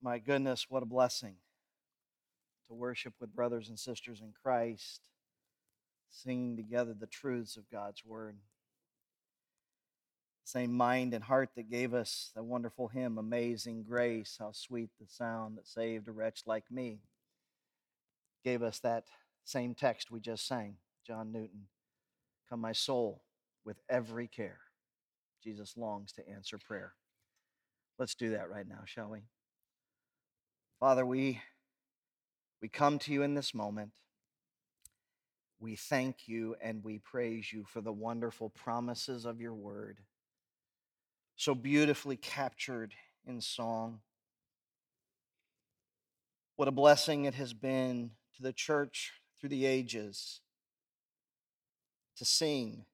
My goodness, what a blessing to worship with brothers and sisters in Christ, singing together the truths of God's Word. The Same mind and heart that gave us the wonderful hymn, Amazing Grace, how sweet the sound that saved a wretch like me, gave us that same text we just sang, John Newton. Come, my soul, with every care. Jesus longs to answer prayer. Let's do that right now, shall we? Father, we, we come to you in this moment. We thank you and we praise you for the wonderful promises of your word, so beautifully captured in song. What a blessing it has been to the church through the ages to sing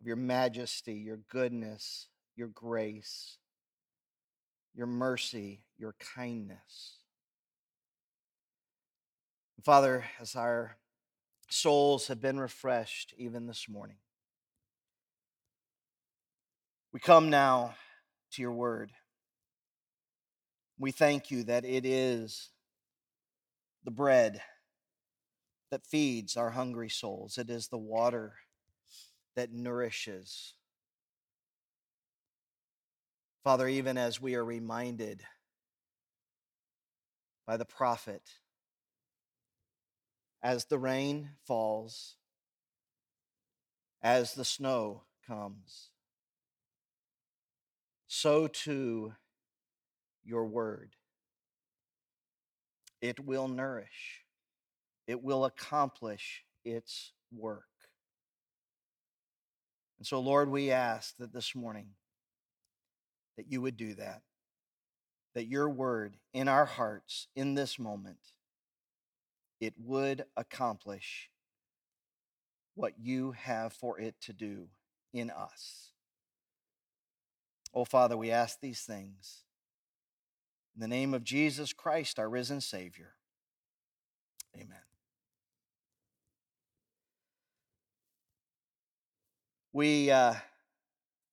of your majesty, your goodness, your grace your mercy, your kindness. Father, as our souls have been refreshed even this morning, we come now to your word. We thank you that it is the bread that feeds our hungry souls, it is the water that nourishes Father, even as we are reminded by the prophet, as the rain falls, as the snow comes, so too your word. It will nourish, it will accomplish its work. And so, Lord, we ask that this morning that you would do that. That your word in our hearts in this moment, it would accomplish what you have for it to do in us. Oh, Father, we ask these things in the name of Jesus Christ, our risen Savior. Amen. We. Uh,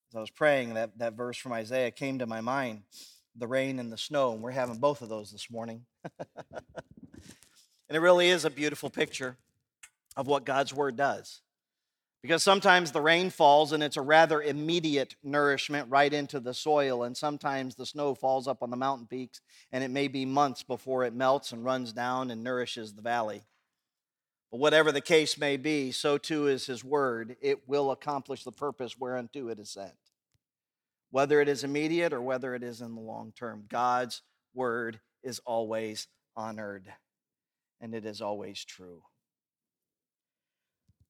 as I was praying, that, that verse from Isaiah came to my mind the rain and the snow, and we're having both of those this morning. and it really is a beautiful picture of what God's Word does. Because sometimes the rain falls and it's a rather immediate nourishment right into the soil, and sometimes the snow falls up on the mountain peaks and it may be months before it melts and runs down and nourishes the valley. But whatever the case may be, so too is his word. It will accomplish the purpose whereunto it is sent. Whether it is immediate or whether it is in the long term, God's word is always honored and it is always true.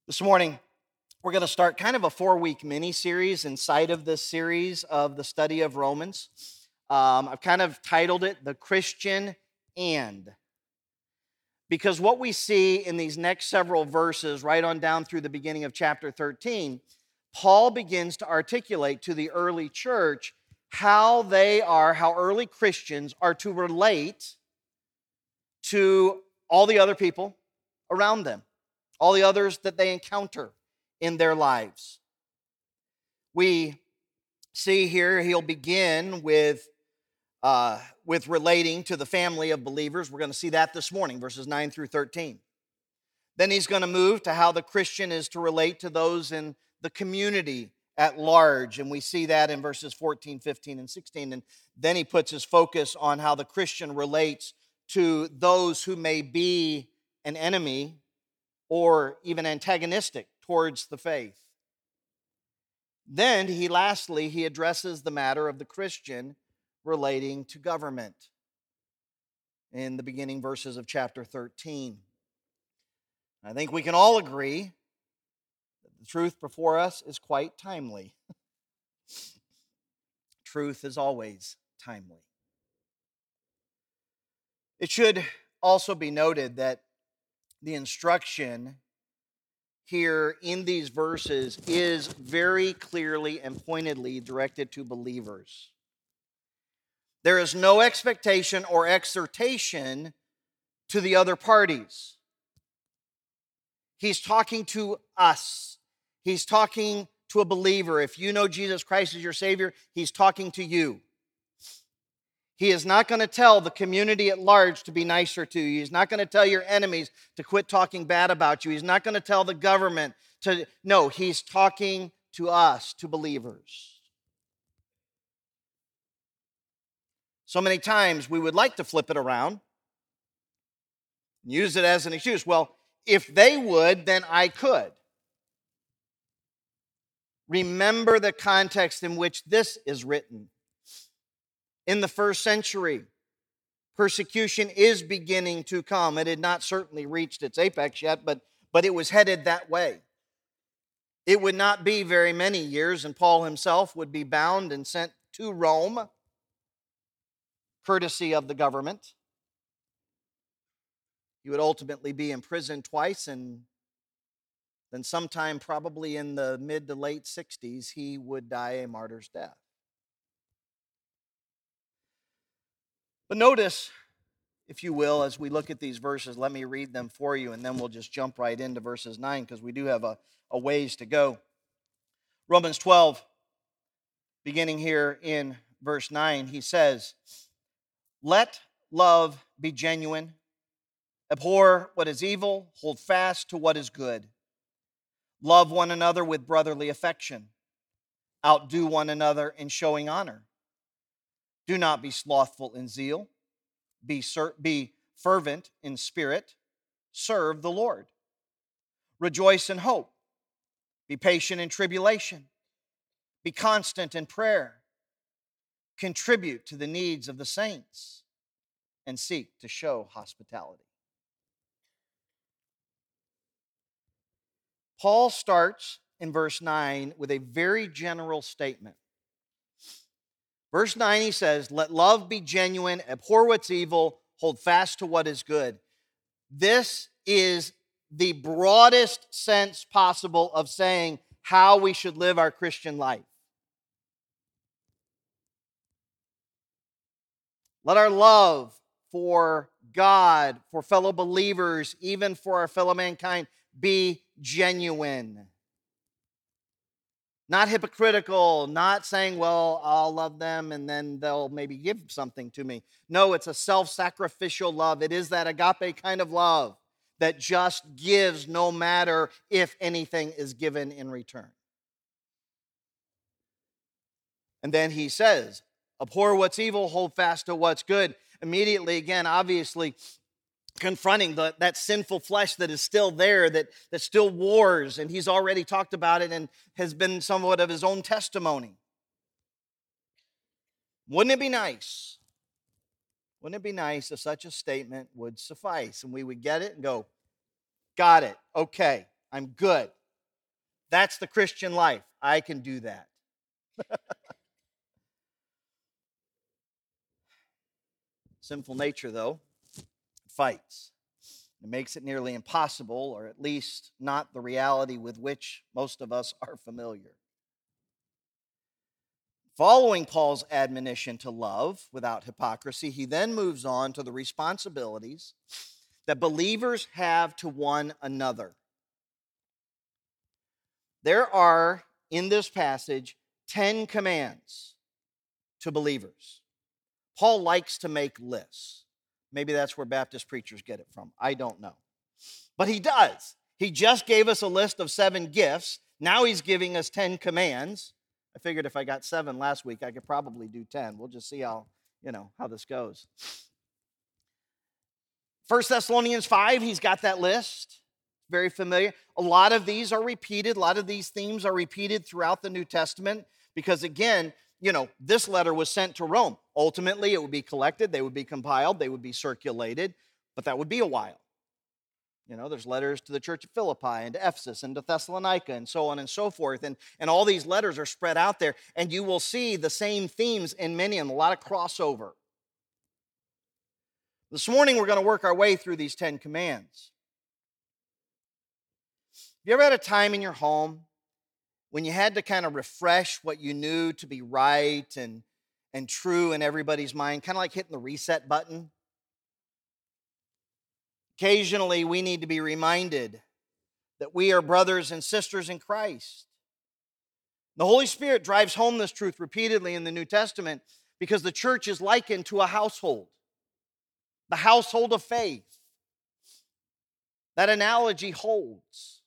This morning, we're going to start kind of a four week mini series inside of this series of the study of Romans. Um, I've kind of titled it The Christian and because what we see in these next several verses, right on down through the beginning of chapter 13, Paul begins to articulate to the early church how they are, how early Christians are to relate to all the other people around them, all the others that they encounter in their lives. We see here he'll begin with uh, with relating to the family of believers. We're going to see that this morning, verses 9 through 13. Then he's going to move to how the Christian is to relate to those in the community at large. And we see that in verses 14, 15, and 16. And then he puts his focus on how the Christian relates to those who may be an enemy or even antagonistic towards the faith. Then he lastly he addresses the matter of the Christian relating to government in the beginning verses of chapter 13. I think we can all agree that the truth before us is quite timely. truth is always timely. It should also be noted that the instruction here in these verses is very clearly and pointedly directed to believers. There is no expectation or exhortation to the other parties. He's talking to us. He's talking to a believer. If you know Jesus Christ as your Savior, He's talking to you. He is not going to tell the community at large to be nicer to you. He's not going to tell your enemies to quit talking bad about you. He's not going to tell the government to. No, he's talking to us, to believers. So many times we would like to flip it around, use it as an excuse. Well, if they would, then I could. Remember the context in which this is written. In the first century, persecution is beginning to come. It had not certainly reached its apex yet, but, but it was headed that way. It would not be very many years, and Paul himself would be bound and sent to Rome courtesy of the government. He would ultimately be imprisoned twice, and then, sometime probably in the mid to late 60s, he would die a martyr's death. But notice, if you will, as we look at these verses, let me read them for you, and then we'll just jump right into verses 9 because we do have a, a ways to go. Romans 12, beginning here in verse 9, he says, let love be genuine. Abhor what is evil, hold fast to what is good. Love one another with brotherly affection. Outdo one another in showing honor. Do not be slothful in zeal. Be, ser- be fervent in spirit. Serve the Lord. Rejoice in hope. Be patient in tribulation. Be constant in prayer contribute to the needs of the saints, and seek to show hospitality. Paul starts in verse 9 with a very general statement. Verse 9, he says, Let love be genuine, abhor what's evil, hold fast to what is good. This is the broadest sense possible of saying how we should live our Christian life. Let our love for God, for fellow believers, even for our fellow mankind, be genuine. Not hypocritical, not saying, well, I'll love them and then they'll maybe give something to me. No, it's a self sacrificial love. It is that agape kind of love that just gives no matter if anything is given in return. And then he says, Abhor what's evil, hold fast to what's good. Immediately, again, obviously, confronting the, that sinful flesh that is still there, that, that still wars, and he's already talked about it and has been somewhat of his own testimony. Wouldn't it be nice? Wouldn't it be nice if such a statement would suffice and we would get it and go, got it, okay, I'm good. That's the Christian life. I can do that. Sinful nature, though, fights. It makes it nearly impossible, or at least not the reality with which most of us are familiar. Following Paul's admonition to love without hypocrisy, he then moves on to the responsibilities that believers have to one another. There are, in this passage, 10 commands to believers. Paul likes to make lists. Maybe that's where Baptist preachers get it from. I don't know. But he does. He just gave us a list of seven gifts. Now he's giving us 10 commands. I figured if I got seven last week, I could probably do 10. We'll just see how, you know, how this goes. First Thessalonians 5, he's got that list. Very familiar. A lot of these are repeated. A lot of these themes are repeated throughout the New Testament because, again, you know, this letter was sent to Rome. Ultimately, it would be collected, they would be compiled, they would be circulated, but that would be a while. You know, there's letters to the church of Philippi and to Ephesus and to Thessalonica and so on and so forth. And, and all these letters are spread out there, and you will see the same themes in many and a lot of crossover. This morning, we're going to work our way through these Ten Commands. Have you ever had a time in your home when you had to kind of refresh what you knew to be right and, and true in everybody's mind, kind of like hitting the reset button. Occasionally, we need to be reminded that we are brothers and sisters in Christ. The Holy Spirit drives home this truth repeatedly in the New Testament, because the church is likened to a household, the household of faith. That analogy holds.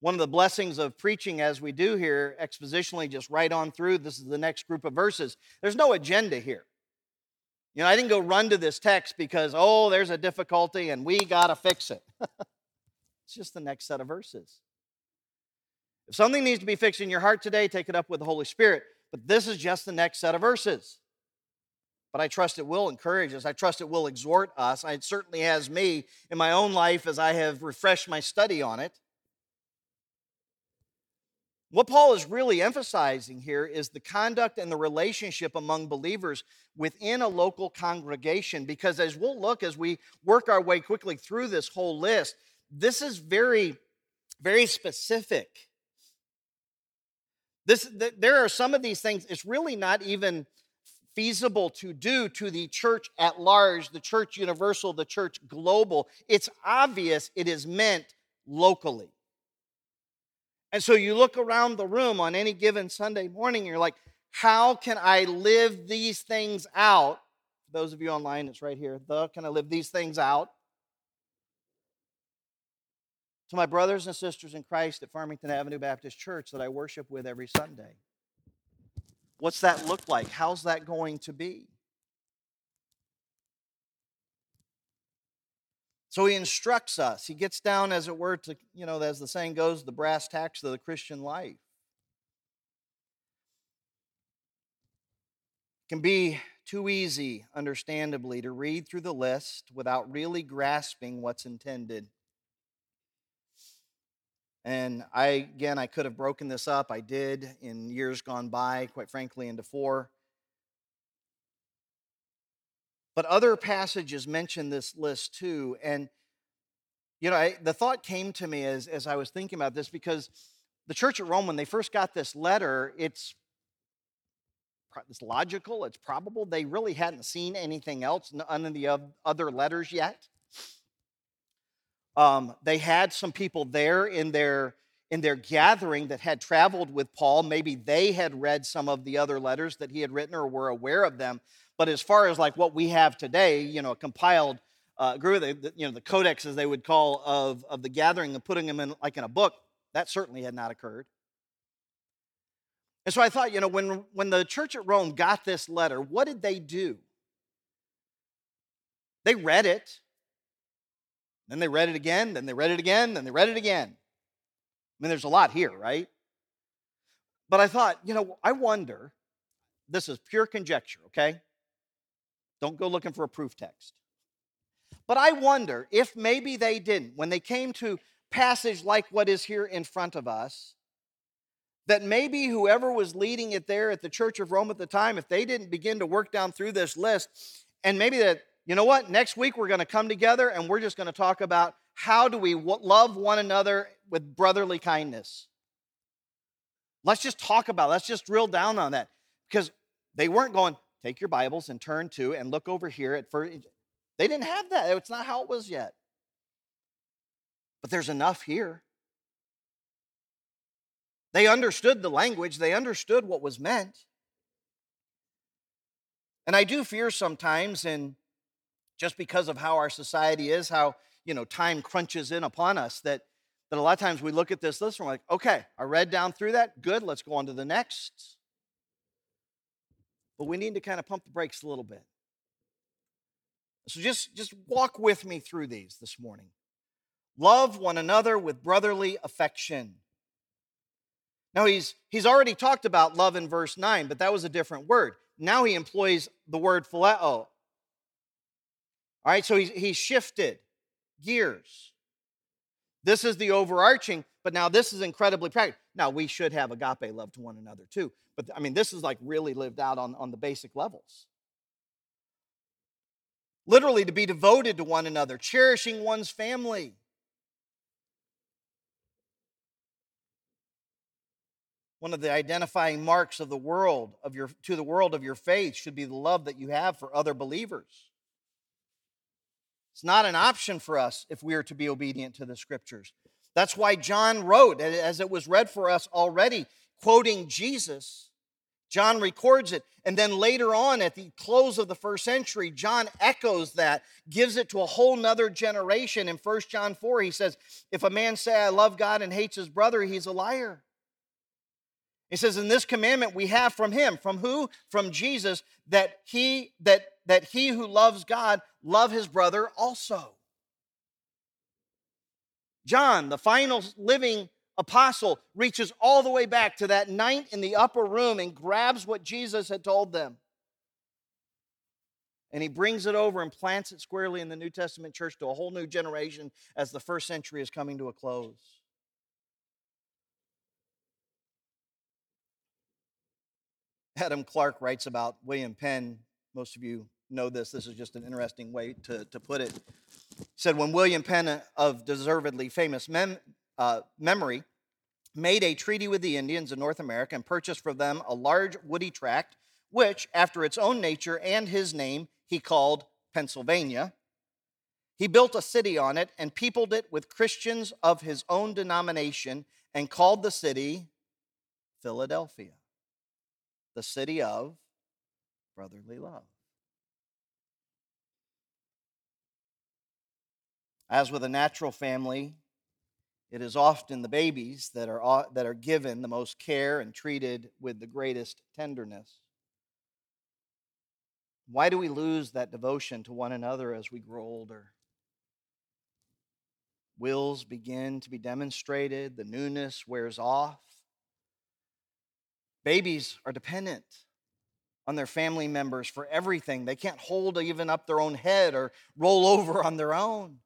One of the blessings of preaching as we do here, expositionally, just right on through, this is the next group of verses. There's no agenda here. You know, I didn't go run to this text because, oh, there's a difficulty and we got to fix it. it's just the next set of verses. If something needs to be fixed in your heart today, take it up with the Holy Spirit. But this is just the next set of verses. But I trust it will encourage us. I trust it will exhort us. It certainly has me in my own life as I have refreshed my study on it. What Paul is really emphasizing here is the conduct and the relationship among believers within a local congregation. Because as we'll look as we work our way quickly through this whole list, this is very, very specific. This, there are some of these things, it's really not even feasible to do to the church at large, the church universal, the church global. It's obvious it is meant locally. And so you look around the room on any given Sunday morning, you're like, how can I live these things out? For those of you online, it's right here. The can I live these things out? To my brothers and sisters in Christ at Farmington Avenue Baptist Church that I worship with every Sunday. What's that look like? How's that going to be? So he instructs us. He gets down, as it were, to, you know, as the saying goes, the brass tacks of the Christian life. It can be too easy, understandably, to read through the list without really grasping what's intended. And I, again, I could have broken this up. I did in years gone by, quite frankly, into four. But other passages mention this list too. And, you know, I, the thought came to me as, as I was thinking about this because the church at Rome, when they first got this letter, it's, it's logical, it's probable. They really hadn't seen anything else, none of the other letters yet. Um, they had some people there in their in their gathering that had traveled with Paul. Maybe they had read some of the other letters that he had written or were aware of them. But as far as like what we have today, you know, a compiled, uh, the, you know, the codex, as they would call, of, of the gathering and putting them in like in a book, that certainly had not occurred. And so I thought, you know, when, when the church at Rome got this letter, what did they do? They read it. Then they read it again. Then they read it again. Then they read it again. I mean, there's a lot here, right? But I thought, you know, I wonder, this is pure conjecture, okay? Don't go looking for a proof text. But I wonder if maybe they didn't, when they came to passage like what is here in front of us, that maybe whoever was leading it there at the Church of Rome at the time, if they didn't begin to work down through this list, and maybe that, you know what, next week we're going to come together and we're just going to talk about how do we love one another with brotherly kindness. Let's just talk about it. Let's just drill down on that. Because they weren't going, take your Bibles and turn to and look over here at first. They didn't have that. It's not how it was yet. But there's enough here. They understood the language, they understood what was meant. And I do fear sometimes, and just because of how our society is, how you know time crunches in upon us, that that a lot of times we look at this list and we're like, okay, I read down through that, good, let's go on to the next. But we need to kind of pump the brakes a little bit. So just, just walk with me through these this morning. Love one another with brotherly affection. Now, he's, he's already talked about love in verse 9, but that was a different word. Now he employs the word phileo. All right, so he's, he's shifted gears. This is the overarching, but now this is incredibly practical. Now, we should have agape love to one another too. But I mean, this is like really lived out on, on the basic levels. Literally, to be devoted to one another, cherishing one's family. One of the identifying marks of the world of your to the world of your faith should be the love that you have for other believers. It's not an option for us if we are to be obedient to the scriptures. That's why John wrote, as it was read for us already, quoting Jesus, John records it. And then later on, at the close of the first century, John echoes that, gives it to a whole nother generation. In 1 John 4, he says, If a man say, I love God and hates his brother, he's a liar. He says, In this commandment we have from him. From who? From Jesus, that he that that he who loves God love his brother also. John, the final living apostle reaches all the way back to that night in the upper room and grabs what Jesus had told them. And he brings it over and plants it squarely in the New Testament church to a whole new generation as the first century is coming to a close. Adam Clarke writes about William Penn. Most of you know this. This is just an interesting way to, to put it. He said, When William Penn, of deservedly famous mem- uh, memory, made a treaty with the Indians in North America and purchased for them a large woody tract, which, after its own nature and his name, he called Pennsylvania. He built a city on it and peopled it with Christians of his own denomination and called the city Philadelphia, the city of brotherly love. As with a natural family, it is often the babies that are, uh, that are given the most care and treated with the greatest tenderness. Why do we lose that devotion to one another as we grow older? Wills begin to be demonstrated, the newness wears off. Babies are dependent on their family members for everything. They can't hold even up their own head or roll over on their own.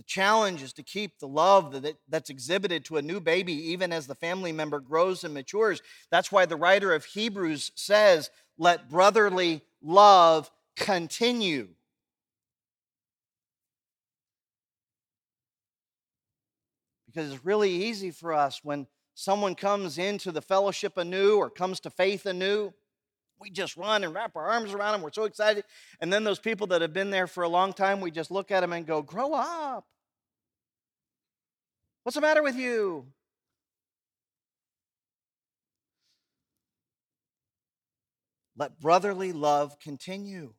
The challenge is to keep the love that, that's exhibited to a new baby, even as the family member grows and matures. That's why the writer of Hebrews says, Let brotherly love continue. Because it's really easy for us when someone comes into the fellowship anew or comes to faith anew we just run and wrap our arms around them. We're so excited. And then those people that have been there for a long time, we just look at them and go, Grow up. What's the matter with you? Let brotherly love continue.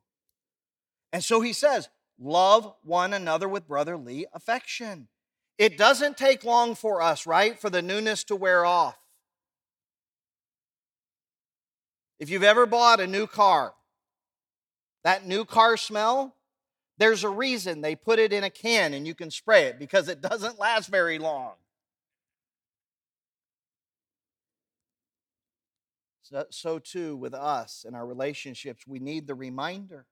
And so he says, Love one another with brotherly affection. It doesn't take long for us, right, for the newness to wear off. If you've ever bought a new car, that new car smell, there's a reason they put it in a can and you can spray it because it doesn't last very long. So, so too with us and our relationships, we need the reminder.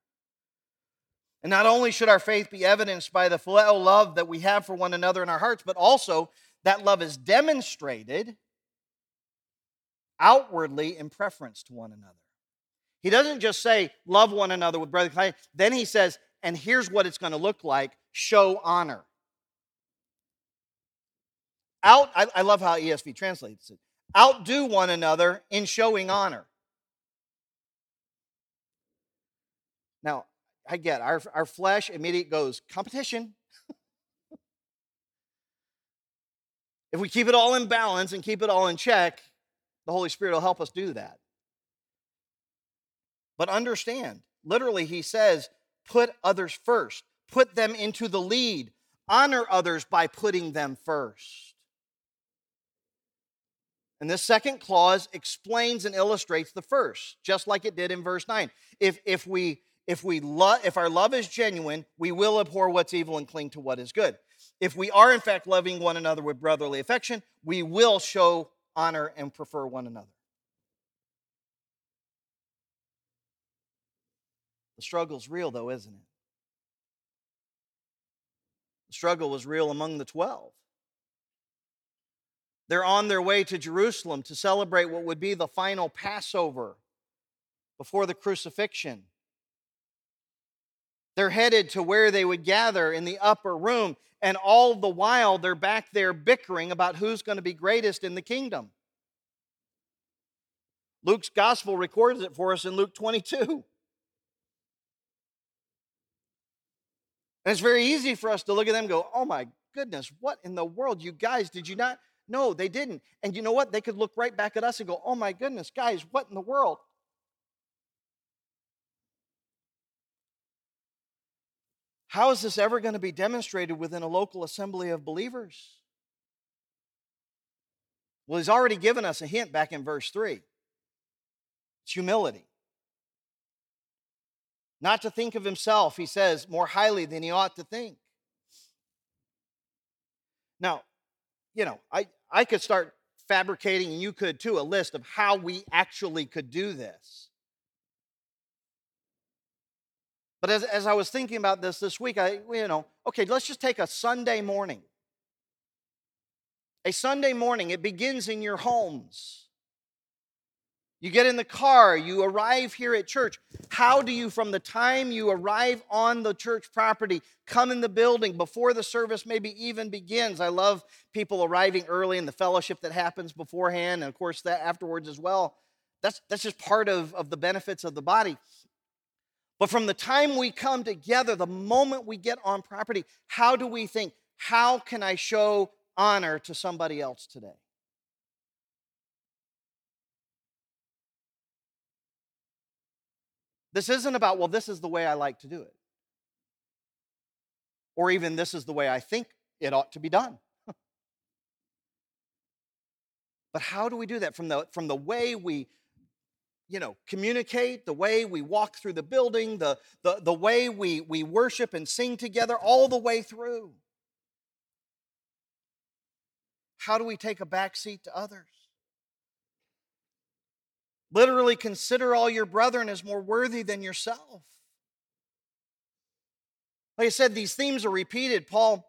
And not only should our faith be evidenced by the phileo love that we have for one another in our hearts, but also that love is demonstrated outwardly in preference to one another. He doesn't just say, love one another with brotherly kindness. Then he says, and here's what it's going to look like show honor. Out, I, I love how ESV translates it. Outdo one another in showing honor. Now, I get our, our flesh immediately goes competition. if we keep it all in balance and keep it all in check, the Holy Spirit will help us do that. But understand, literally, he says, put others first, put them into the lead, honor others by putting them first. And this second clause explains and illustrates the first, just like it did in verse 9. If, if, we, if, we lo- if our love is genuine, we will abhor what's evil and cling to what is good. If we are, in fact, loving one another with brotherly affection, we will show honor, and prefer one another. The struggle's real, though, isn't it? The struggle was real among the 12. They're on their way to Jerusalem to celebrate what would be the final Passover before the crucifixion. They're headed to where they would gather in the upper room and all the while, they're back there bickering about who's going to be greatest in the kingdom. Luke's gospel records it for us in Luke 22. And it's very easy for us to look at them and go, oh my goodness, what in the world? You guys, did you not No, they didn't. And you know what? They could look right back at us and go, oh my goodness, guys, what in the world? How is this ever going to be demonstrated within a local assembly of believers? Well, he's already given us a hint back in verse 3. It's humility. Not to think of himself, he says, more highly than he ought to think. Now, you know, I, I could start fabricating, and you could too, a list of how we actually could do this. But as, as I was thinking about this this week, I, you know, okay, let's just take a Sunday morning. A Sunday morning, it begins in your homes. You get in the car, you arrive here at church. How do you, from the time you arrive on the church property, come in the building before the service maybe even begins? I love people arriving early and the fellowship that happens beforehand, and of course, that afterwards as well. That's, that's just part of, of the benefits of the body. But from the time we come together, the moment we get on property, how do we think? How can I show honor to somebody else today? This isn't about, well, this is the way I like to do it. Or even this is the way I think it ought to be done. but how do we do that? From the, from the way we you know communicate the way we walk through the building the, the, the way we, we worship and sing together all the way through how do we take a back seat to others Literally, consider all your brethren as more worthy than yourself. Like I said, these themes are repeated. Paul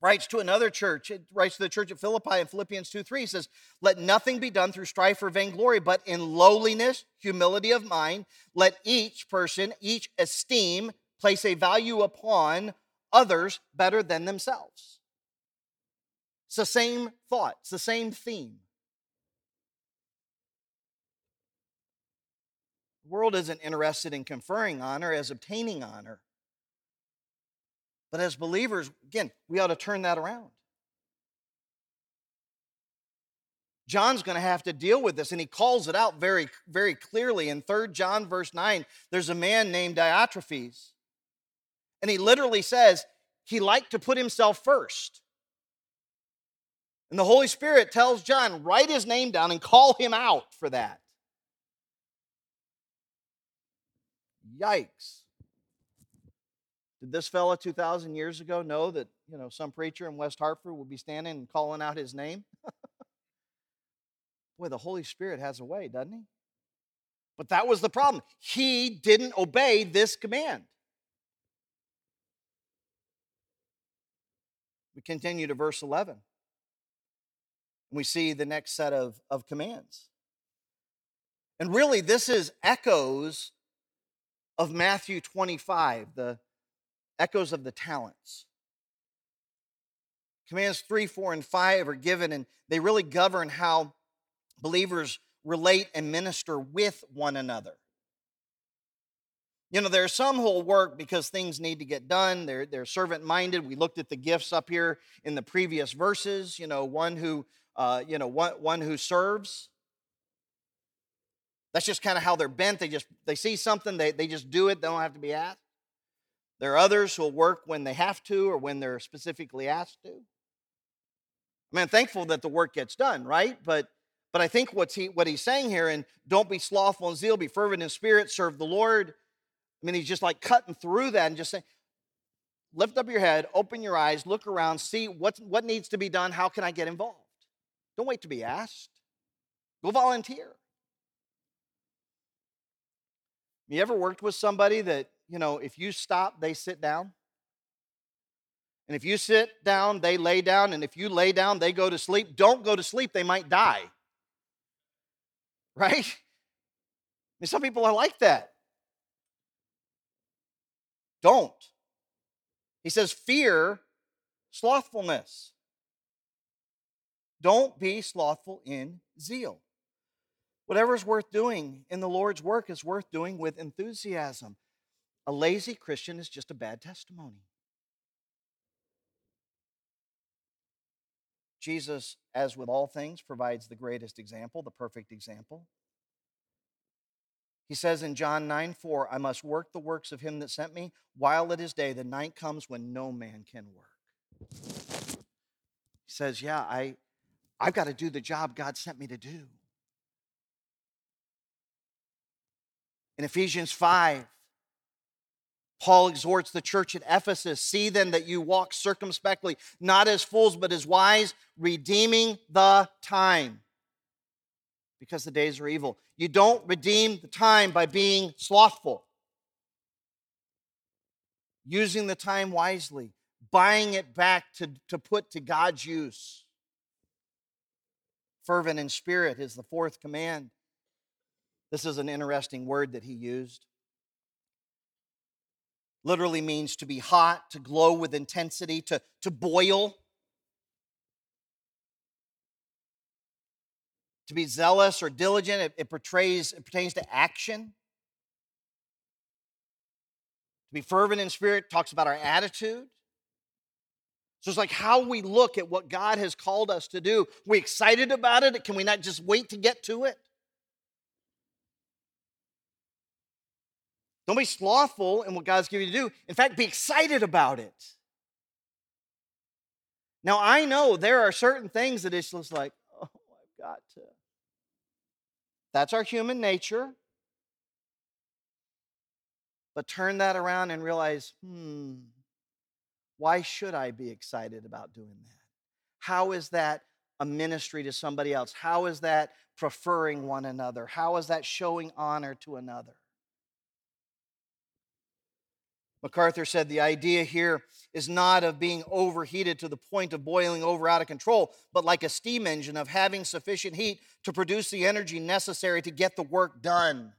writes to another church, it writes to the church at Philippi in Philippians 2 3, he says, Let nothing be done through strife or vainglory, but in lowliness, humility of mind, let each person, each esteem, place a value upon others better than themselves. It's the same thought, it's the same theme. The world isn't interested in conferring honor as obtaining honor. But as believers, again, we ought to turn that around. John's going to have to deal with this, and he calls it out very, very clearly. In 3 John, verse 9, there's a man named Diotrephes. And he literally says he liked to put himself first. And the Holy Spirit tells John, write his name down and call him out for that. Yikes. Did this fella 2,000 years ago know that, you know, some preacher in West Hartford would be standing and calling out his name? Boy, the Holy Spirit has a way, doesn't he? But that was the problem. He didn't obey this command. We continue to verse 11. We see the next set of, of commands. And really, this is echoes of Matthew 25, the echoes of the talents. Commands 3, 4, and 5 are given, and they really govern how believers relate and minister with one another. You know, there are some who'll work because things need to get done. They're, they're servant minded. We looked at the gifts up here in the previous verses. You know, one who, uh, you know, one, one who serves. That's just kind of how they're bent. They just they see something, they, they just do it, they don't have to be asked. There are others who'll work when they have to or when they're specifically asked to. I mean, I'm thankful that the work gets done, right? But but I think what's he what he's saying here, and don't be slothful in zeal, be fervent in spirit, serve the Lord. I mean, he's just like cutting through that and just saying, lift up your head, open your eyes, look around, see what, what needs to be done, how can I get involved? Don't wait to be asked. Go volunteer. You ever worked with somebody that, you know, if you stop, they sit down? And if you sit down, they lay down. And if you lay down, they go to sleep. Don't go to sleep, they might die. Right? Some people are like that. Don't. He says, fear slothfulness. Don't be slothful in zeal. Whatever is worth doing in the Lord's work is worth doing with enthusiasm. A lazy Christian is just a bad testimony. Jesus, as with all things, provides the greatest example, the perfect example. He says in John 9 4, I must work the works of him that sent me while it is day. The night comes when no man can work. He says, Yeah, I, I've got to do the job God sent me to do. In Ephesians 5, Paul exhorts the church at Ephesus see then that you walk circumspectly, not as fools, but as wise, redeeming the time because the days are evil. You don't redeem the time by being slothful, using the time wisely, buying it back to, to put to God's use. Fervent in spirit is the fourth command. This is an interesting word that he used. Literally means to be hot, to glow with intensity, to, to boil. To be zealous or diligent, it, it portrays, it pertains to action. To be fervent in spirit talks about our attitude. So it's like how we look at what God has called us to do. We excited about it? Can we not just wait to get to it? Don't be slothful in what God's given you to do. In fact, be excited about it. Now, I know there are certain things that it's just like, oh, I've got to. That's our human nature. But turn that around and realize, hmm, why should I be excited about doing that? How is that a ministry to somebody else? How is that preferring one another? How is that showing honor to another? MacArthur said the idea here is not of being overheated to the point of boiling over out of control, but like a steam engine of having sufficient heat to produce the energy necessary to get the work done.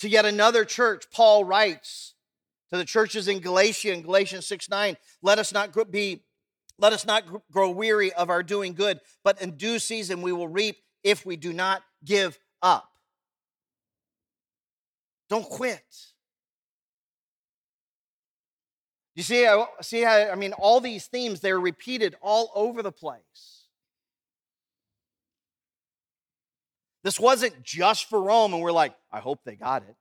To yet another church, Paul writes to the churches in Galatia in Galatians 6 9, let us not be let us not grow weary of our doing good, but in due season we will reap if we do not give up. Don't quit. You see, see how, I mean, all these themes, they're repeated all over the place. This wasn't just for Rome, and we're like, I hope they got it.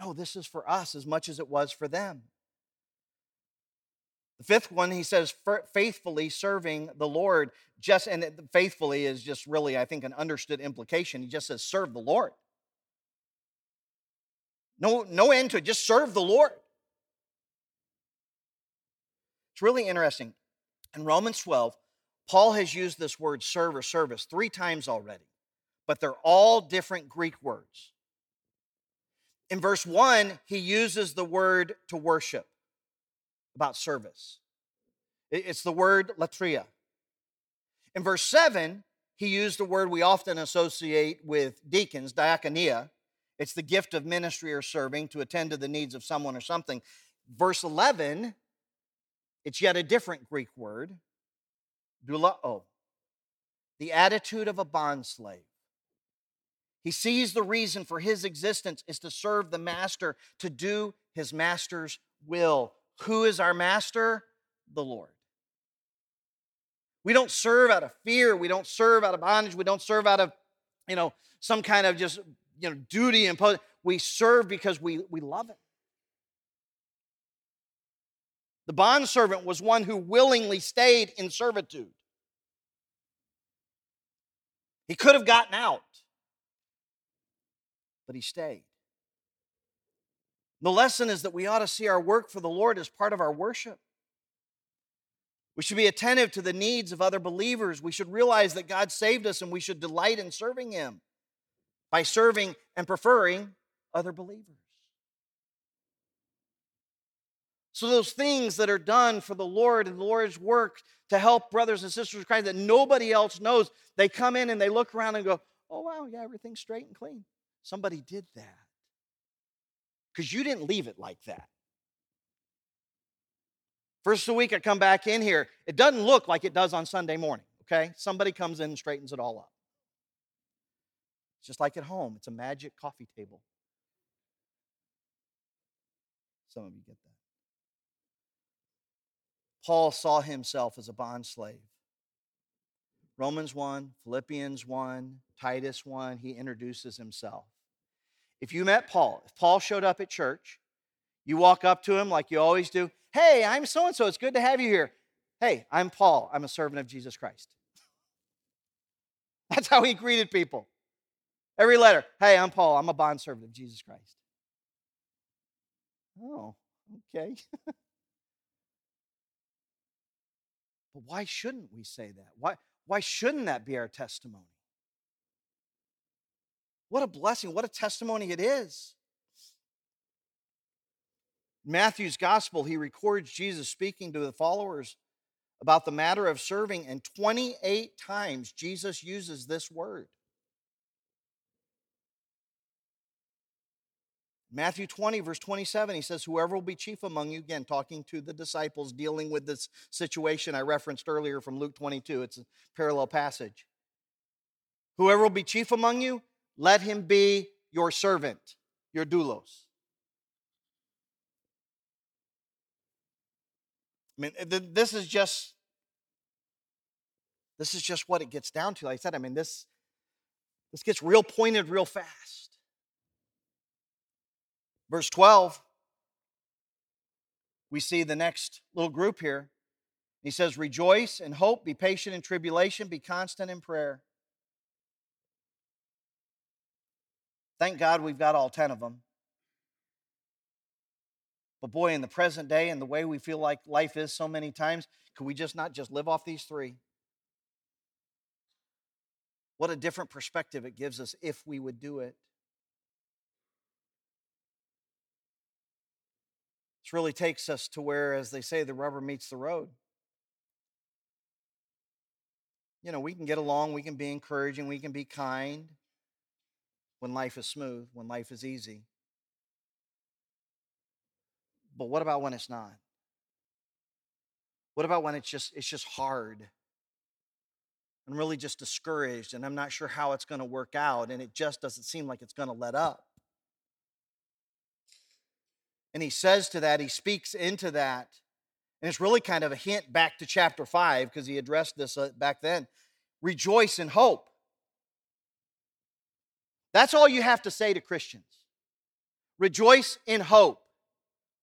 No, this is for us as much as it was for them. The fifth one, he says, faithfully serving the Lord. Just and faithfully is just really, I think, an understood implication. He just says, serve the Lord. No, no end to it. Just serve the Lord. It's really interesting. In Romans 12, Paul has used this word serve or service three times already, but they're all different Greek words. In verse 1, he uses the word to worship about service. It's the word latria. In verse 7, he used the word we often associate with deacons, diakonia. It's the gift of ministry or serving to attend to the needs of someone or something. Verse 11, it's yet a different Greek word, doulao, the attitude of a bondslave. He sees the reason for his existence is to serve the master, to do his master's will. Who is our master? The Lord. We don't serve out of fear. We don't serve out of bondage. We don't serve out of, you know, some kind of just, you know, duty imposed. We serve because we, we love Him. The bondservant was one who willingly stayed in servitude. He could have gotten out, but he stayed. The lesson is that we ought to see our work for the Lord as part of our worship. We should be attentive to the needs of other believers. We should realize that God saved us and we should delight in serving Him by serving and preferring other believers. So, those things that are done for the Lord and the Lord's work to help brothers and sisters in Christ that nobody else knows, they come in and they look around and go, oh, wow, yeah, everything's straight and clean. Somebody did that because you didn't leave it like that. First of the week, I come back in here. It doesn't look like it does on Sunday morning, okay? Somebody comes in and straightens it all up. It's just like at home, it's a magic coffee table. Some of you get that. Paul saw himself as a bond slave. Romans 1, Philippians 1, Titus 1, he introduces himself. If you met Paul, if Paul showed up at church, you walk up to him like you always do. Hey, I'm so and so. It's good to have you here. Hey, I'm Paul. I'm a servant of Jesus Christ. That's how he greeted people. Every letter. Hey, I'm Paul. I'm a bondservant of Jesus Christ. Oh, okay. but why shouldn't we say that? Why, why shouldn't that be our testimony? What a blessing. What a testimony it is. Matthew's gospel, he records Jesus speaking to the followers about the matter of serving, and 28 times Jesus uses this word. Matthew 20, verse 27, he says, Whoever will be chief among you, again, talking to the disciples, dealing with this situation I referenced earlier from Luke 22. It's a parallel passage. Whoever will be chief among you, let him be your servant, your doulos. I mean, this is just this is just what it gets down to. Like I said, I mean, this this gets real pointed real fast. Verse 12, we see the next little group here. He says, Rejoice and hope, be patient in tribulation, be constant in prayer. Thank God we've got all 10 of them. But boy, in the present day and the way we feel like life is so many times, could we just not just live off these three? What a different perspective it gives us if we would do it. This really takes us to where, as they say, the rubber meets the road. You know, we can get along, we can be encouraging, we can be kind when life is smooth, when life is easy. But what about when it's not? What about when it's just it's just hard? I'm really just discouraged and I'm not sure how it's going to work out and it just doesn't seem like it's going to let up. And he says to that, he speaks into that. And it's really kind of a hint back to chapter 5 because he addressed this uh, back then. Rejoice in hope. That's all you have to say to Christians. Rejoice in hope.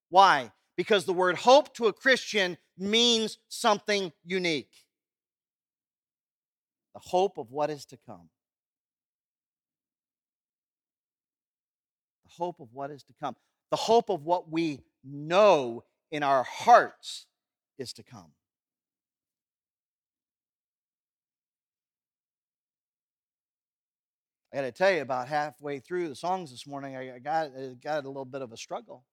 Why? Because the word hope to a Christian means something unique the hope of what is to come. The hope of what is to come. The hope of what we know in our hearts is to come. I got to tell you, about halfway through the songs this morning, I got, I got a little bit of a struggle.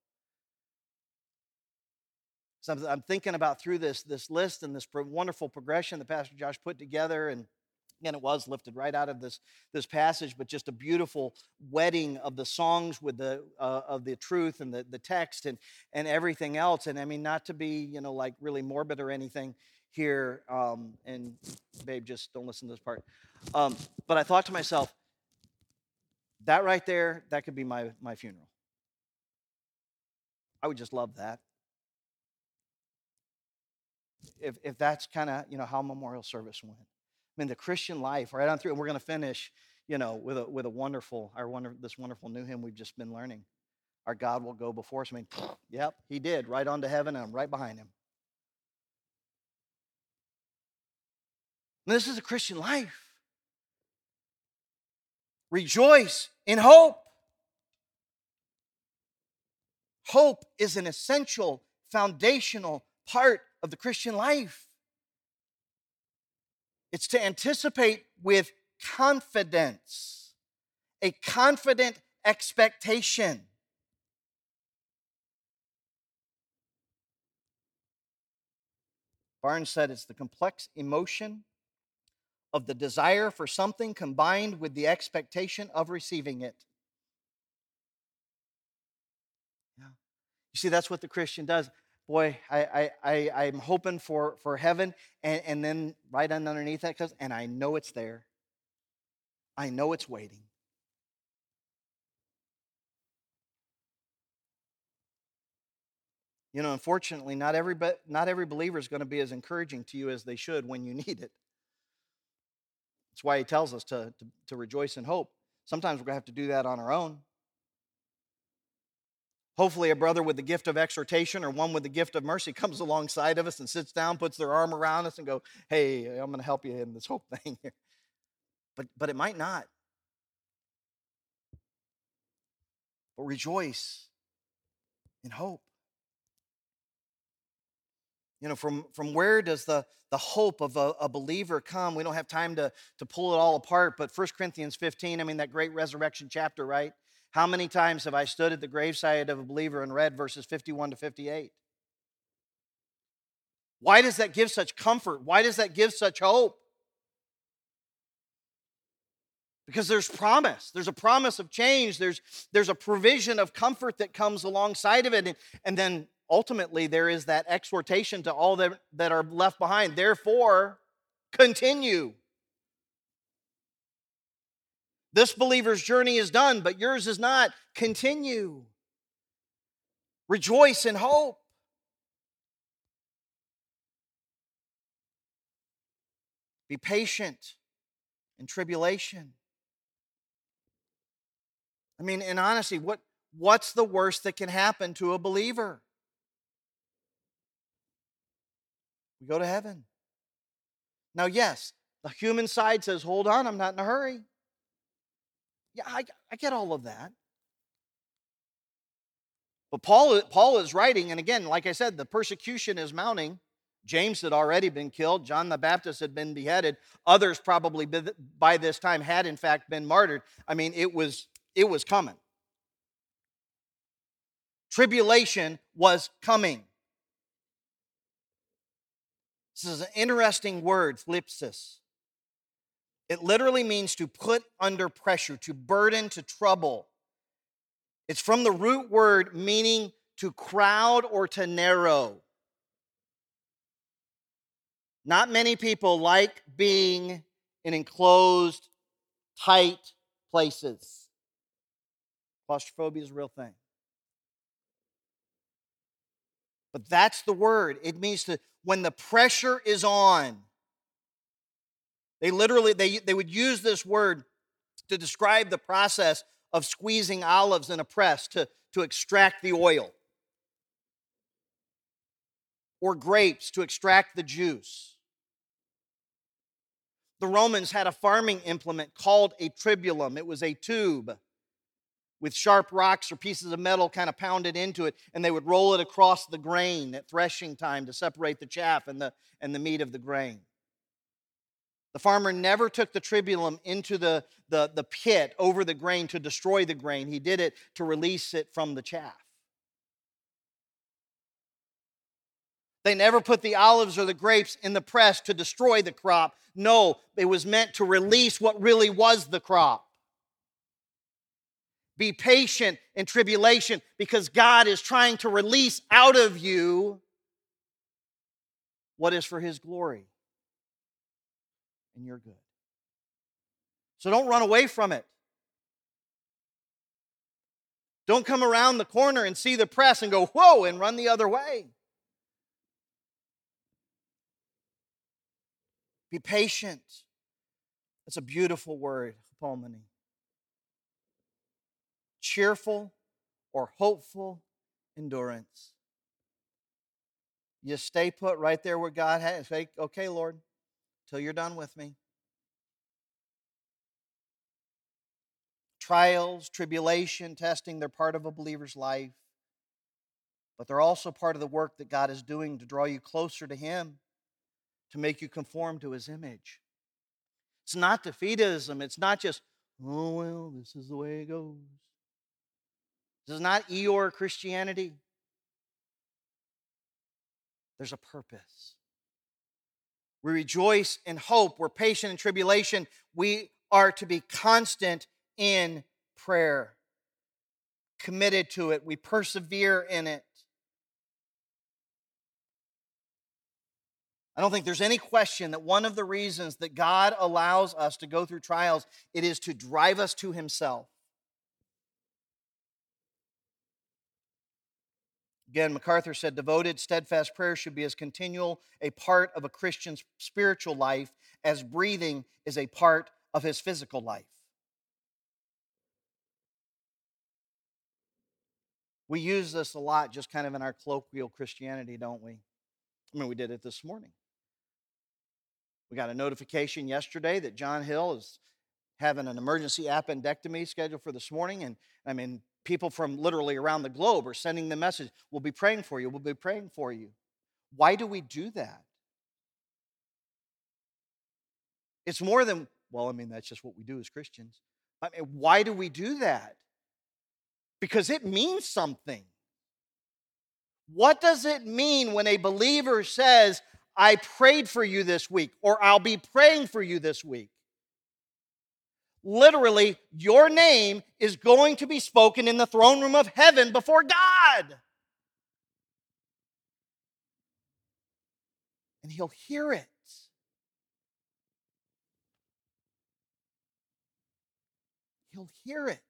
So I'm, I'm thinking about through this, this list and this wonderful progression that Pastor Josh put together, and again, it was lifted right out of this, this passage, but just a beautiful wedding of the songs with the uh, of the truth and the, the text and and everything else. And I mean, not to be you know like really morbid or anything here. Um, and babe, just don't listen to this part. Um, but I thought to myself, that right there, that could be my my funeral. I would just love that if, if that's kind of you know how memorial service went. I mean, the Christian life, right on through, and we're going to finish, you know, with a with a wonderful, our wonder, this wonderful new hymn we've just been learning. Our God will go before us. I mean, yep, He did, right on to heaven, and I'm right behind Him. And this is a Christian life. Rejoice in hope. Hope is an essential, foundational part of the Christian life. It's to anticipate with confidence, a confident expectation. Barnes said it's the complex emotion of the desire for something combined with the expectation of receiving it. Yeah. You see, that's what the Christian does boy, I, I, I, am hoping for, for heaven. And, and then right underneath that comes, and I know it's there. I know it's waiting. You know, unfortunately, not every, not every believer is going to be as encouraging to you as they should when you need it. That's why he tells us to, to, to rejoice in hope. Sometimes we're going to have to do that on our own. Hopefully, a brother with the gift of exhortation or one with the gift of mercy comes alongside of us and sits down, puts their arm around us, and go, "Hey, I'm going to help you in this hope thing here." But but it might not. But rejoice in hope. You know, from, from where does the, the hope of a, a, believer come? We don't have time to, to pull it all apart, but 1 Corinthians 15, I mean, that great resurrection chapter, right? How many times have I stood at the graveside of a believer and read verses 51 to 58? Why does that give such comfort? Why does that give such hope? Because there's promise. There's a promise of change. There's, there's a provision of comfort that comes alongside of it. And, and then ultimately there is that exhortation to all that, that are left behind. Therefore, continue. This believer's journey is done, but yours is not. Continue. Rejoice in hope. Be patient in tribulation. I mean, in honesty, what, what's the worst that can happen to a believer? We go to heaven. Now, yes, the human side says, hold on, I'm not in a hurry. Yeah, I, I get all of that. But Paul, Paul is writing, and again, like I said, the persecution is mounting. James had already been killed. John the Baptist had been beheaded. Others probably by this time had, in fact, been martyred. I mean, it was, it was coming. Tribulation was coming. This is an interesting word, thlipsis. It literally means to put under pressure, to burden, to trouble. It's from the root word meaning to crowd or to narrow. Not many people like being in enclosed, tight places. Claustrophobia is a real thing. But that's the word. It means to when the pressure is on. They literally they, they would use this word to describe the process of squeezing olives in a press to, to extract the oil. Or grapes to extract the juice. The Romans had a farming implement called a tribulum. It was a tube with sharp rocks or pieces of metal kind of pounded into it, and they would roll it across the grain at threshing time to separate the chaff and the, and the meat of the grain. The farmer never took the tribulum into the, the, the pit over the grain to destroy the grain. He did it to release it from the chaff. They never put the olives or the grapes in the press to destroy the crop. No, it was meant to release what really was the crop. Be patient in tribulation because God is trying to release out of you what is for His glory. And you're good. So don't run away from it. Don't come around the corner and see the press and go, whoa, and run the other way. Be patient. That's a beautiful word, hupomone cheerful or hopeful endurance. You stay put right there where God has. Say, okay, Lord, till you're done with me. Trials, tribulation, testing, they're part of a believer's life. But they're also part of the work that God is doing to draw you closer to Him, to make you conform to His image. It's not defeatism. It's not just, oh, well, this is the way it goes. This is not Eeyore Christianity. There's a purpose. We rejoice in hope. We're patient in tribulation. We are to be constant in prayer, committed to it. We persevere in it. I don't think there's any question that one of the reasons that God allows us to go through trials it is to drive us to himself. Again, MacArthur said devoted, steadfast prayer should be as continual a part of a Christian's spiritual life as breathing is a part of his physical life. We use this a lot just kind of in our colloquial Christianity, don't we? I mean, we did it this morning. We got a notification yesterday that John Hill is having an emergency appendectomy scheduled for this morning. And I mean, people from literally around the globe are sending the message we'll be praying for you, we'll be praying for you. Why do we do that? It's more than, well, I mean, that's just what we do as Christians. I mean, why do we do that? because it means something. What does it mean when a believer says, I prayed for you this week, or I'll be praying for you this week? Literally, your name is going to be spoken in the throne room of heaven before God. And He'll hear it. He'll hear it.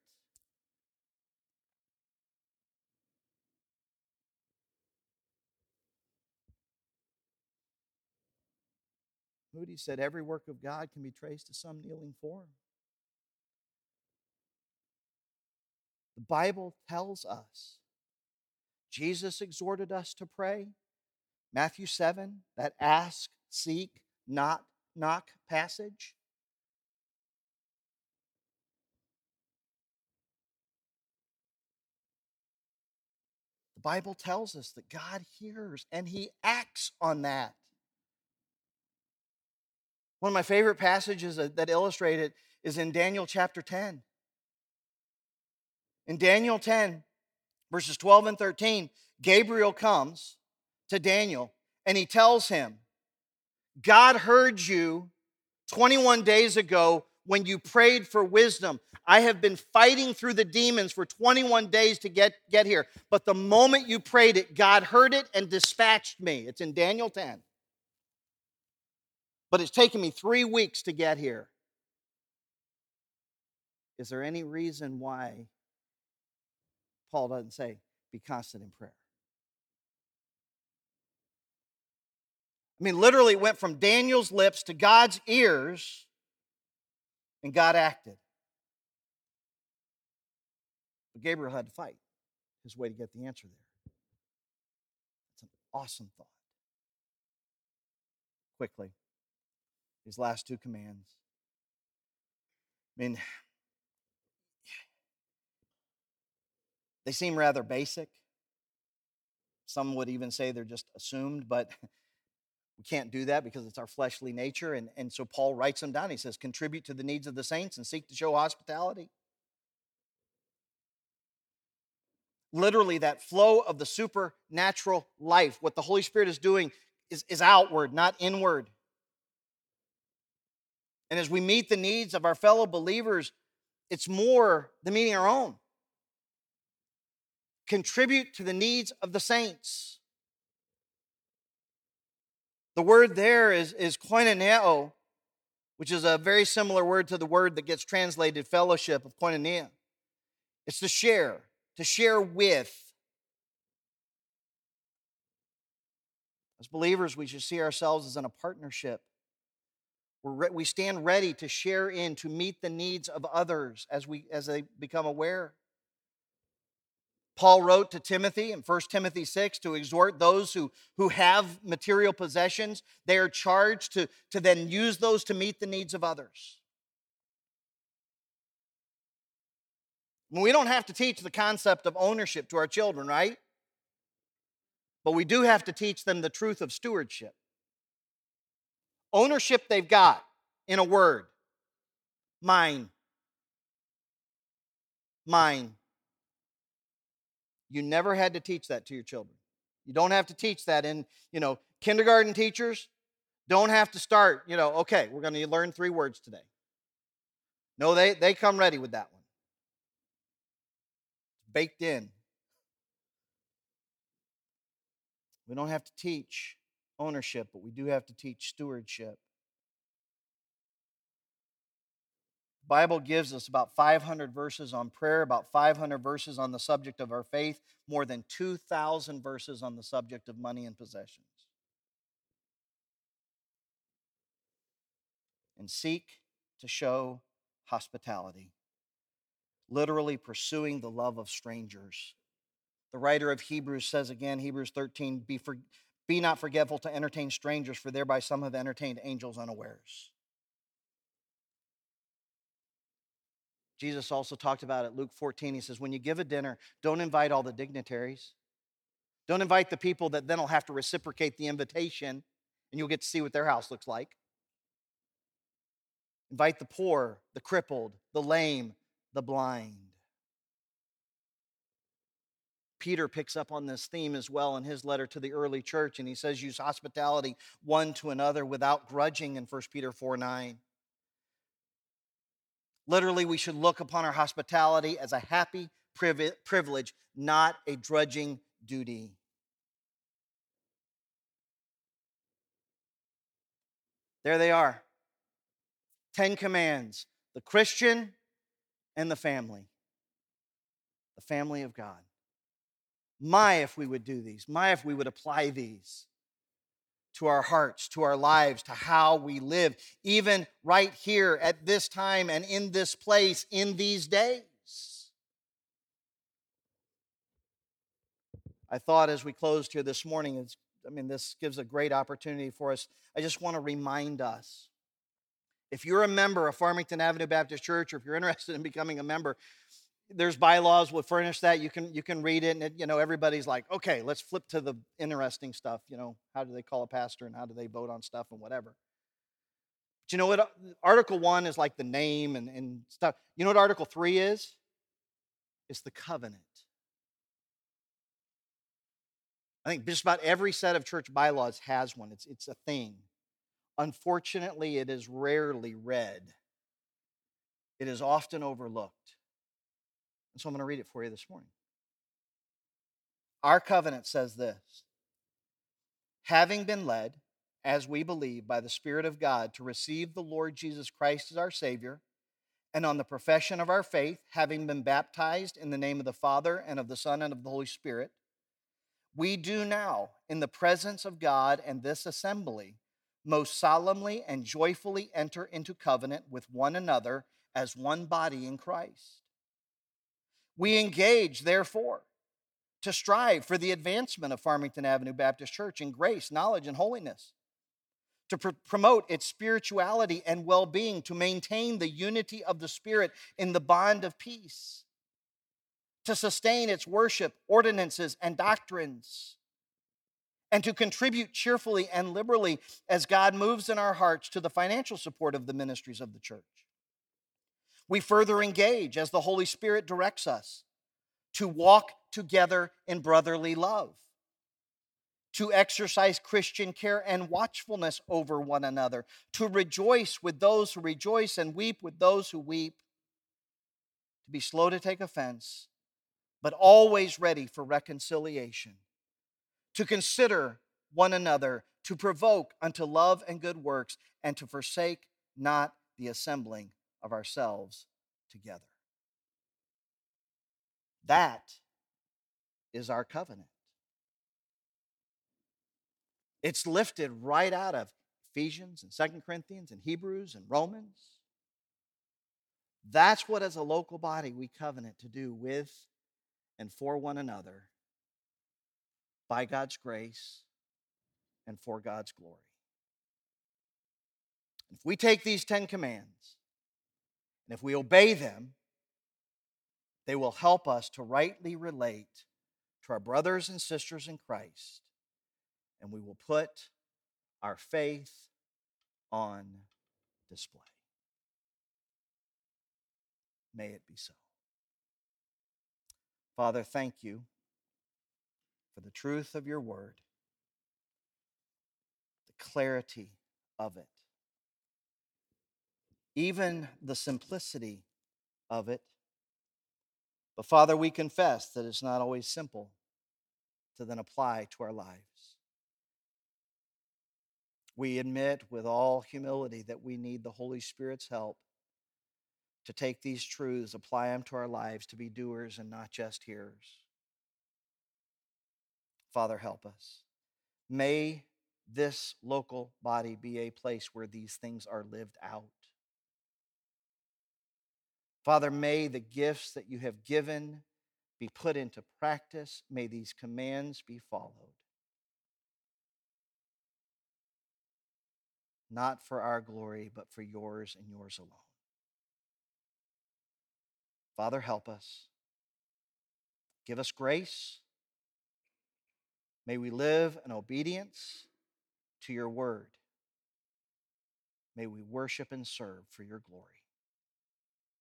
Moody said every work of God can be traced to some kneeling form. The Bible tells us. Jesus exhorted us to pray. Matthew 7, that ask, seek, not knock passage. The Bible tells us that God hears and he acts on that. One of my favorite passages uh, that illustrate it is in Daniel chapter 10. In Daniel 10, verses 12 and 13, Gabriel comes to Daniel and he tells him, God heard you 21 days ago when you prayed for wisdom. I have been fighting through the demons for 21 days to get, get here. But the moment you prayed it, God heard it and dispatched me. It's in Daniel 10 but it's taken me three weeks to get here. Is there any reason why Paul doesn't say, be constant in prayer? I mean, literally went from Daniel's lips to God's ears, and God acted. But Gabriel had to fight his way to get the answer there. It's an awesome thought. Quickly these last two commands. I mean, they seem rather basic. Some would even say they're just assumed, but we can't do that because it's our fleshly nature. And, and so Paul writes them down. He says, contribute to the needs of the saints and seek to show hospitality. Literally, that flow of the supernatural life, what the Holy Spirit is doing, is, is outward, not inward. And as we meet the needs of our fellow believers, it's more than meeting our own. Contribute to the needs of the saints. The word there is, is koinoneo, which is a very similar word to the word that gets translated fellowship of koinonia. It's to share, to share with. As believers, we should see ourselves as in a partnership re- we stand ready to share in, to meet the needs of others as, we, as they become aware. Paul wrote to Timothy in 1 Timothy 6 to exhort those who, who have material possessions. They are charged to, to then use those to meet the needs of others. We don't have to teach the concept of ownership to our children, right? But we do have to teach them the truth of stewardship. Ownership they've got in a word mine. Mine. You never had to teach that to your children. You don't have to teach that in, you know, kindergarten teachers don't have to start, you know, okay, we're going to learn three words today. No, they, they come ready with that one. Baked in. We don't have to teach ownership, but we do have to teach stewardship. Bible gives us about 500 verses on prayer, about 500 verses on the subject of our faith, more than 2,000 verses on the subject of money and possessions. And seek to show hospitality, literally pursuing the love of strangers. The writer of Hebrews says again, Hebrews 13, be, for, be not forgetful to entertain strangers, for thereby some have entertained angels unawares. Jesus also talked about it, Luke 14. He says, When you give a dinner, don't invite all the dignitaries. Don't invite the people that then will have to reciprocate the invitation and you'll get to see what their house looks like. Invite the poor, the crippled, the lame, the blind. Peter picks up on this theme as well in his letter to the early church, and he says, Use hospitality one to another without grudging in 1 Peter 4 9. Literally, we should look upon our hospitality as a happy privilege, not a drudging duty. There they are. Ten commands the Christian and the family, the family of God. My, if we would do these, my, if we would apply these to our hearts, to our lives, to how we live, even right here at this time and in this place in these days. I thought as we closed here this morning, I mean, this gives a great opportunity for us. I just want to remind us if you're a member of Farmington Avenue Baptist Church, or if you're interested in becoming a member, there's bylaws will furnish that you can you can read it and it, you know everybody's like okay let's flip to the interesting stuff you know how do they call a pastor and how do they vote on stuff and whatever. But you know what uh, article one is like the name and, and stuff. You know what article three is? It's the covenant. I think just about every set of church bylaws has one. It's, it's a thing. Unfortunately it is rarely read. It is often overlooked and so I'm going to read it for you this morning. Our covenant says this Having been led, as we believe, by the Spirit of God to receive the Lord Jesus Christ as our Savior, and on the profession of our faith, having been baptized in the name of the Father and of the Son and of the Holy Spirit, we do now, in the presence of God and this assembly, most solemnly and joyfully enter into covenant with one another as one body in Christ we engage, therefore, to strive for the advancement of Farmington Avenue Baptist Church in grace, knowledge, and holiness, to pr- promote its spirituality and well being, to maintain the unity of the Spirit in the bond of peace, to sustain its worship, ordinances, and doctrines, and to contribute cheerfully and liberally as God moves in our hearts to the financial support of the ministries of the church. We further engage as the Holy Spirit directs us to walk together in brotherly love, to exercise Christian care and watchfulness over one another, to rejoice with those who rejoice and weep with those who weep, to be slow to take offense, but always ready for reconciliation, to consider one another, to provoke unto love and good works, and to forsake not the assembling of ourselves together. That is our covenant. It's lifted right out of Ephesians and Second Corinthians and Hebrews and Romans. That's what, as a local body, we covenant to do with and for one another by God's grace and for God's glory. If we take these Ten Commands and if we obey them, they will help us to rightly relate to our brothers and sisters in Christ, and we will put our faith on display. May it be so. Father, thank you for the truth of your word, the clarity of it even the simplicity of it. But Father, we confess that it's not always simple to then apply to our lives. We admit with all humility that we need the Holy Spirit's help to take these truths, apply them to our lives, to be doers and not just hearers. Father, help us. May this local body be a place where these things are lived out. Father, may the gifts that you have given be put into practice. May these commands be followed. Not for our glory, but for yours and yours alone. Father, help us. Give us grace. May we live in obedience to your word. May we worship and serve for your glory.